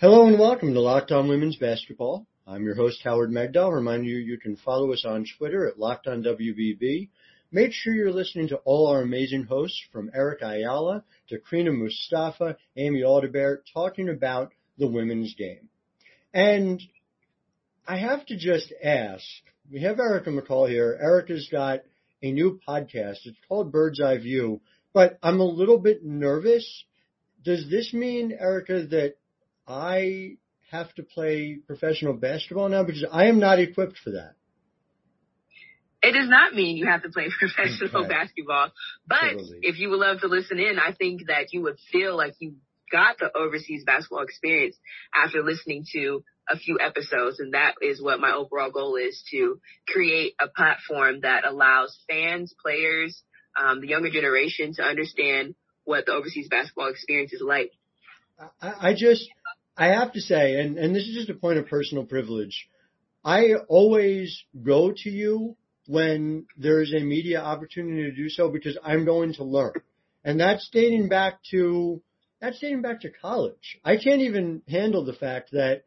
Hello and welcome to Locked On Women's Basketball. I'm your host Howard Megdal. Remind you you can follow us on Twitter at Locked On WBB. Make sure you're listening to all our amazing hosts from Erica Ayala to Krina Mustafa, Amy Audebert, talking about the women's game. And I have to just ask, we have Erica McCall here. Erica's got a new podcast. It's called Bird's Eye View, but I'm a little bit nervous. Does this mean, Erica, that I have to play professional basketball now because I am not equipped for that. It does not mean you have to play professional basketball, but totally. if you would love to listen in, I think that you would feel like you got the overseas basketball experience after listening to a few episodes. And that is what my overall goal is to create a platform that allows fans, players, um, the younger generation to understand what the overseas basketball experience is like. I, I just, I have to say, and, and this is just a point of personal privilege. I always go to you when there's a media opportunity to do so because I'm going to learn. And that's dating back to, that's dating back to college. I can't even handle the fact that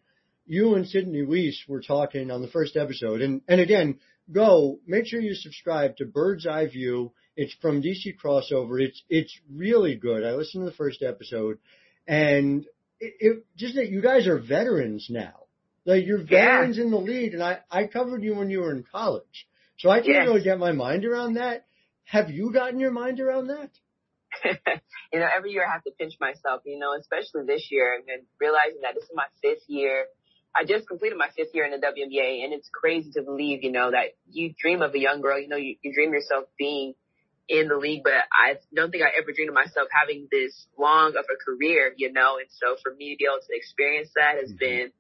you and Sydney Wiese were talking on the first episode. And, and again, go, make sure you subscribe to Bird's Eye View. It's from DC Crossover. It's, it's really good. I listened to the first episode and it, it, just that you guys are veterans now. Like you're veterans yeah. in the league, and I I covered you when you were in college, so I can't really get my mind around that. Have you gotten your mind around that? you know, every year I have to pinch myself. You know, especially this year, and realizing that this is my fifth year. I just completed my fifth year in the WNBA, and it's crazy to believe, you know, that you dream of a young girl. You know, you, you dream yourself being in the league, but I don't think I ever dreamed of myself having this long of a career, you know, and so for me to be able to experience that has mm-hmm. been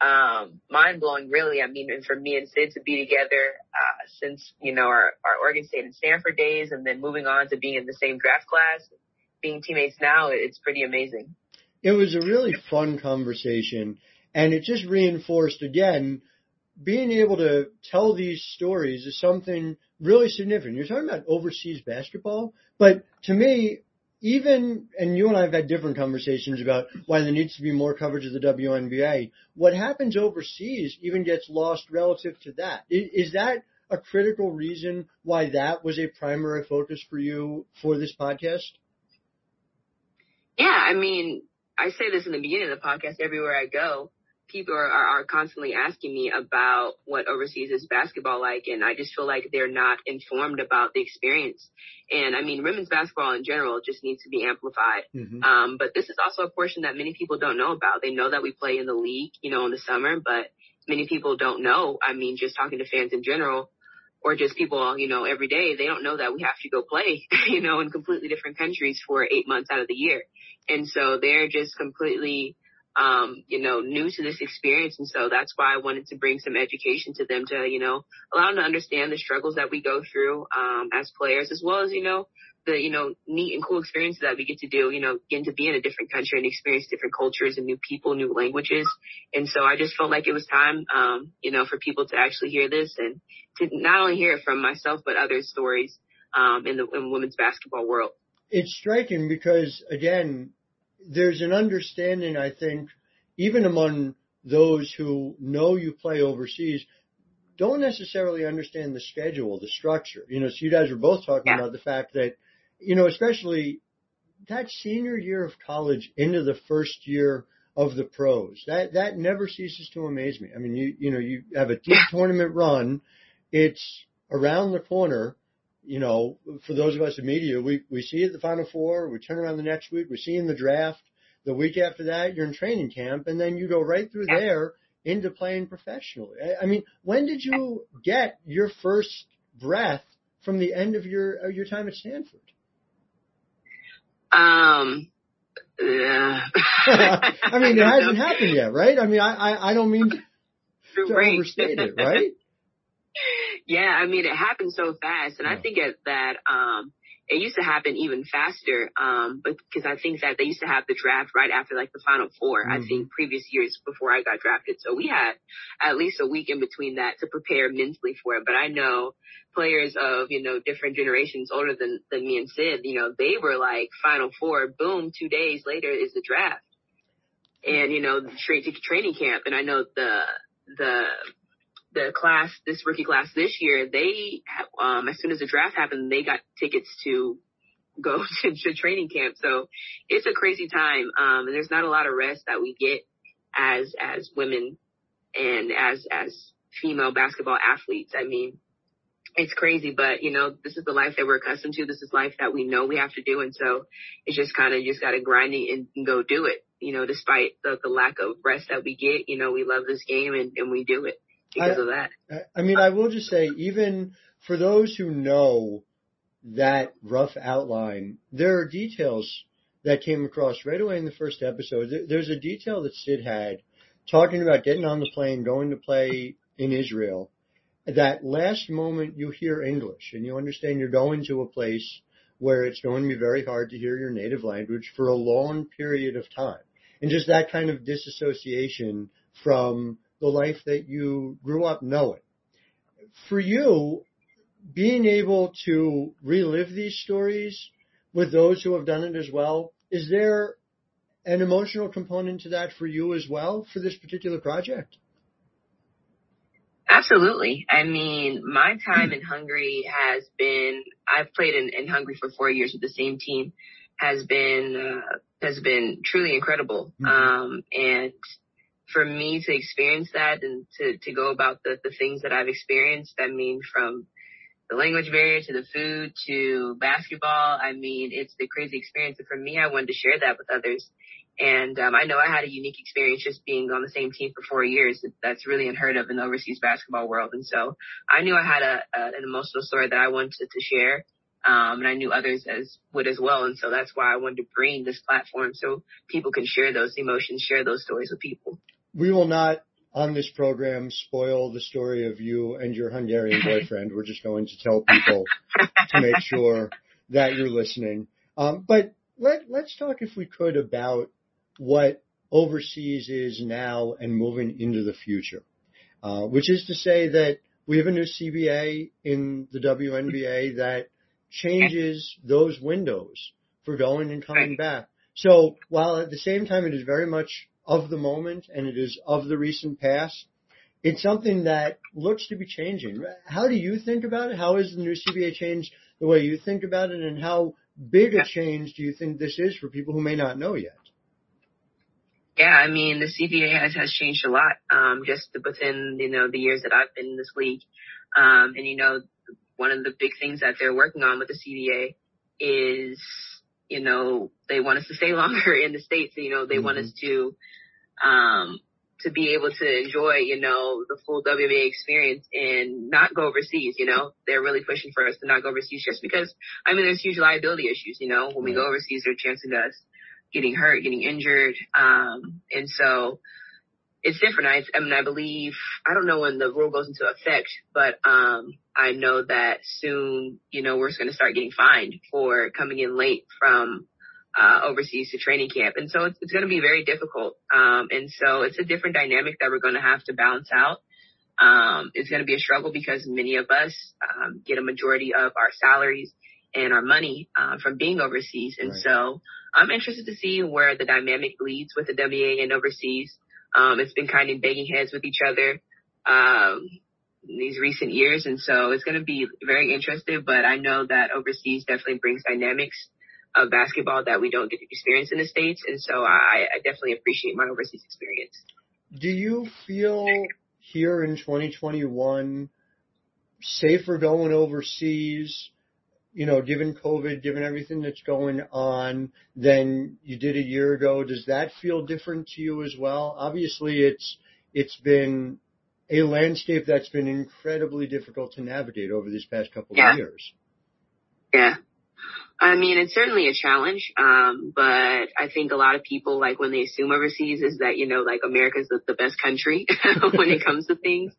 um, mind blowing, really. I mean, and for me and Sid to be together uh, since you know our, our Oregon State and Stanford days, and then moving on to being in the same draft class, being teammates now, it's pretty amazing. It was a really fun conversation, and it just reinforced again being able to tell these stories is something really significant. You're talking about overseas basketball, but to me, even, and you and I have had different conversations about why there needs to be more coverage of the WNBA. What happens overseas even gets lost relative to that. Is that a critical reason why that was a primary focus for you for this podcast? Yeah, I mean, I say this in the beginning of the podcast everywhere I go people are, are, constantly asking me about what overseas is basketball like, and I just feel like they're not informed about the experience. And I mean, women's basketball in general just needs to be amplified. Mm-hmm. Um, but this is also a portion that many people don't know about. They know that we play in the league, you know, in the summer, but many people don't know. I mean, just talking to fans in general, or just people, you know, every day, they don't know that we have to go play, you know, in completely different countries for eight months out of the year. And so they're just completely um, you know, new to this experience. And so that's why I wanted to bring some education to them to, you know, allow them to understand the struggles that we go through, um, as players, as well as, you know, the, you know, neat and cool experiences that we get to do, you know, getting to be in a different country and experience different cultures and new people, new languages. And so I just felt like it was time, um, you know, for people to actually hear this and to not only hear it from myself, but other stories, um, in the in women's basketball world. It's striking because again, there's an understanding, I think, even among those who know you play overseas, don't necessarily understand the schedule, the structure. You know, so you guys were both talking yeah. about the fact that, you know, especially that senior year of college into the first year of the pros. That that never ceases to amaze me. I mean, you you know, you have a deep tournament run. It's around the corner you know, for those of us in media, we, we see it the Final Four, we turn around the next week, we see in the draft. The week after that, you're in training camp, and then you go right through there into playing professionally. I, I mean, when did you get your first breath from the end of your your time at Stanford? Um, yeah. I mean, it hasn't happened yet, right? I mean, I I, I don't mean to right. overstate it, right? yeah, I mean, it happened so fast, and yeah. I think that um, it used to happen even faster. Um, but because I think that they used to have the draft right after like the final 4 mm-hmm. I think previous years before I got drafted. So we had at least a week in between that to prepare mentally for it. But I know players of, you know, different generations older than, than me and Sid, you know, they were like final four, boom, two days later is the draft. and you know straight to training camp. And I know the the the class, this rookie class this year, they um as soon as the draft happened, they got tickets to go to, to training camp. So it's a crazy time. Um, and there's not a lot of rest that we get as as women and as as female basketball athletes. I mean, it's crazy, but you know, this is the life that we're accustomed to. This is life that we know we have to do. And so it's just kind of, just got to grind it and go do it. You know, despite the, the lack of rest that we get, you know, we love this game and, and we do it because I, of that. I mean, I will just say, even for those who know that rough outline, there are details that came across right away in the first episode. There's a detail that Sid had talking about getting on the plane, going to play in Israel that last moment you hear English and you understand you're going to a place where it's going to be very hard to hear your native language for a long period of time. And just that kind of disassociation from the life that you grew up knowing. For you, being able to relive these stories with those who have done it as well, is there an emotional component to that for you as well for this particular project? Absolutely. I mean, my time in Hungary has been, I've played in, in Hungary for four years with the same team, has been, uh, has been truly incredible. Mm-hmm. Um, and for me to experience that and to, to go about the, the things that I've experienced, I mean, from the language barrier to the food to basketball, I mean, it's the crazy experience. And for me, I wanted to share that with others. And um, I know I had a unique experience just being on the same team for four years. That's really unheard of in the overseas basketball world. And so I knew I had a, a an emotional story that I wanted to share. Um, and I knew others as would as well. And so that's why I wanted to bring this platform so people can share those emotions, share those stories with people. We will not on this program spoil the story of you and your Hungarian boyfriend. We're just going to tell people to make sure that you're listening. Um, but let, let's talk, if we could, about what overseas is now and moving into the future, uh, which is to say that we have a new CBA in the WNBA that changes those windows for going and coming back. So while at the same time it is very much of the moment and it is of the recent past, it's something that looks to be changing. How do you think about it? How has the new CBA changed the way you think about it and how big a change do you think this is for people who may not know yet? Yeah, I mean, the CBA has, has changed a lot, um, just within, you know, the years that I've been in this league. Um, and you know, one of the big things that they're working on with the CBA is, you know, they want us to stay longer in the States. You know, they mm-hmm. want us to, um, to be able to enjoy, you know, the full WNBA experience and not go overseas, you know. They're really pushing for us to not go overseas just because, I mean, there's huge liability issues, you know. When we go overseas, there's chances of us getting hurt, getting injured. Um, and so it's different. I, I mean, I believe, I don't know when the rule goes into effect, but, um, I know that soon, you know, we're going to start getting fined for coming in late from, uh, overseas to training camp. And so it's, it's going to be very difficult. Um, and so it's a different dynamic that we're going to have to balance out. Um, it's going to be a struggle because many of us, um, get a majority of our salaries and our money, uh, from being overseas. And right. so, I'm interested to see where the dynamic leads with the WA and overseas. Um, it's been kind of banging heads with each other um, these recent years, and so it's going to be very interesting. But I know that overseas definitely brings dynamics of basketball that we don't get to experience in the states, and so I, I definitely appreciate my overseas experience. Do you feel here in 2021 safer going overseas? You know, given COVID, given everything that's going on than you did a year ago? Does that feel different to you as well? Obviously, it's it's been a landscape that's been incredibly difficult to navigate over these past couple yeah. of years. Yeah. I mean, it's certainly a challenge, um, but I think a lot of people, like when they assume overseas, is that you know, like America's the, the best country when it comes to things.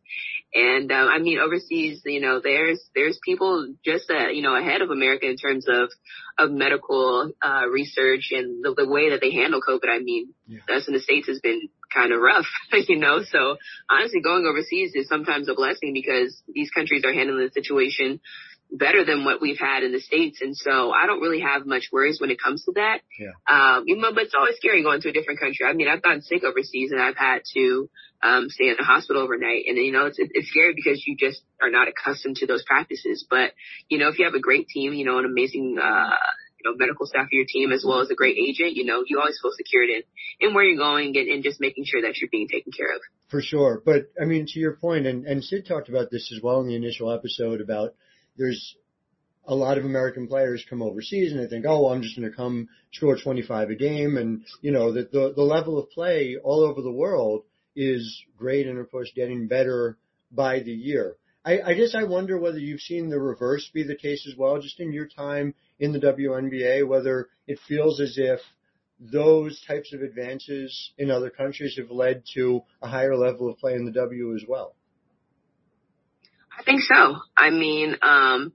And uh, I mean, overseas, you know, there's there's people just uh, you know ahead of America in terms of of medical uh, research and the, the way that they handle COVID. I mean, yeah. us in the states has been kind of rough, you know. So honestly, going overseas is sometimes a blessing because these countries are handling the situation better than what we've had in the States. And so I don't really have much worries when it comes to that. Yeah. Um, you know, but it's always scary going to a different country. I mean, I've gotten sick overseas and I've had to, um, stay in the hospital overnight. And, you know, it's, it's scary because you just are not accustomed to those practices. But, you know, if you have a great team, you know, an amazing, uh, you know, medical staff of your team as well as a great agent, you know, you always feel secured in, in where you're going and, and just making sure that you're being taken care of. For sure. But I mean, to your point, and, and Sid talked about this as well in the initial episode about there's a lot of American players come overseas and they think, oh, well, I'm just going to come score 25 a game. And, you know, that the, the level of play all over the world is great and of course getting better by the year. I, I guess I wonder whether you've seen the reverse be the case as well, just in your time in the WNBA, whether it feels as if those types of advances in other countries have led to a higher level of play in the W as well. I think so. I mean, um,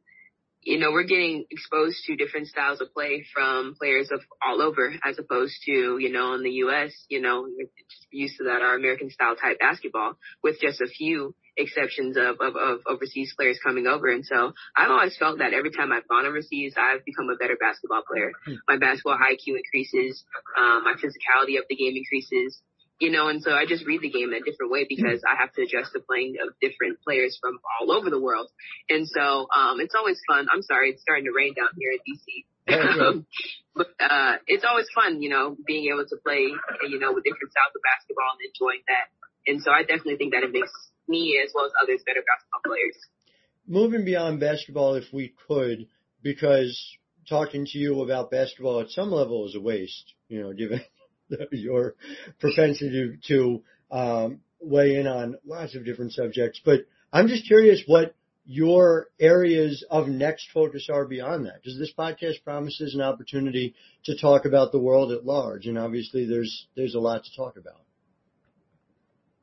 you know, we're getting exposed to different styles of play from players of all over as opposed to, you know, in the U.S., you know, just used to that, our American style type basketball with just a few exceptions of, of, of overseas players coming over. And so I've always felt that every time I've gone overseas, I've become a better basketball player. My basketball IQ increases, um, my physicality of the game increases you know, and so I just read the game in a different way because I have to adjust to playing of different players from all over the world. And so, um, it's always fun. I'm sorry, it's starting to rain down here in DC. but, uh, it's always fun, you know, being able to play, you know, with different styles of basketball and enjoying that. And so I definitely think that it makes me as well as others better basketball players. Moving beyond basketball, if we could, because talking to you about basketball at some level is a waste, you know, given your propensity to, um, weigh in on lots of different subjects. But I'm just curious what your areas of next focus are beyond that. Because this podcast promises an opportunity to talk about the world at large, and obviously there's there's a lot to talk about.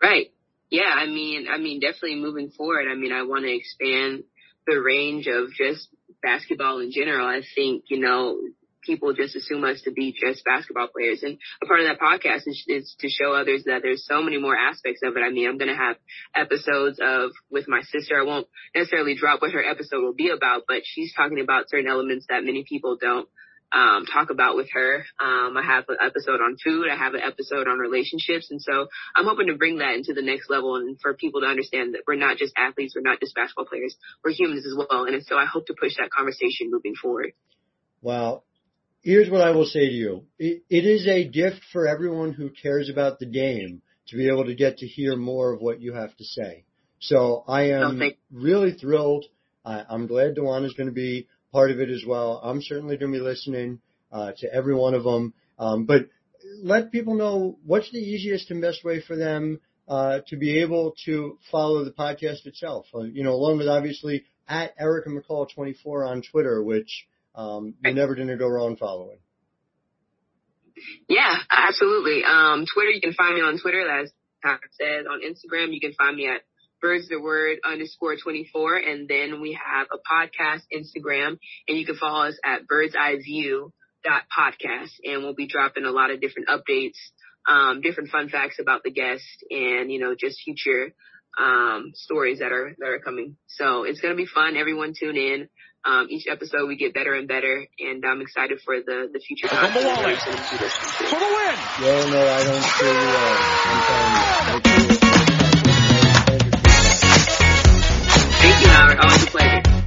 Right. Yeah. I mean, I mean, definitely moving forward. I mean, I want to expand the range of just basketball in general. I think you know people just assume us to be just basketball players. And a part of that podcast is, is to show others that there's so many more aspects of it. I mean, I'm going to have episodes of with my sister. I won't necessarily drop what her episode will be about, but she's talking about certain elements that many people don't um, talk about with her. Um, I have an episode on food. I have an episode on relationships. And so I'm hoping to bring that into the next level and for people to understand that we're not just athletes. We're not just basketball players. We're humans as well. And so I hope to push that conversation moving forward. Wow here's what I will say to you. It, it is a gift for everyone who cares about the game to be able to get to hear more of what you have to say. So I am really thrilled. I, I'm glad Dewan is going to be part of it as well. I'm certainly going to be listening uh, to every one of them. Um, but let people know what's the easiest and best way for them uh, to be able to follow the podcast itself. Uh, you know, along with obviously at Erica McCall 24 on Twitter, which um, you're never going to go wrong following. Yeah, absolutely. Um, Twitter, you can find me on Twitter. As Pat said, on Instagram, you can find me at birds the word underscore 24. And then we have a podcast Instagram and you can follow us at bird's eye view dot podcast. And we'll be dropping a lot of different updates, um, different fun facts about the guest and, you know, just future, um, stories that are, that are coming. So it's going to be fun. Everyone tune in. Um, each episode we get better and better, and I'm excited for the the future. For the win. Yeah, no, I don't see. Uh, I'm telling you. Thank you, Howard. Always a pleasure.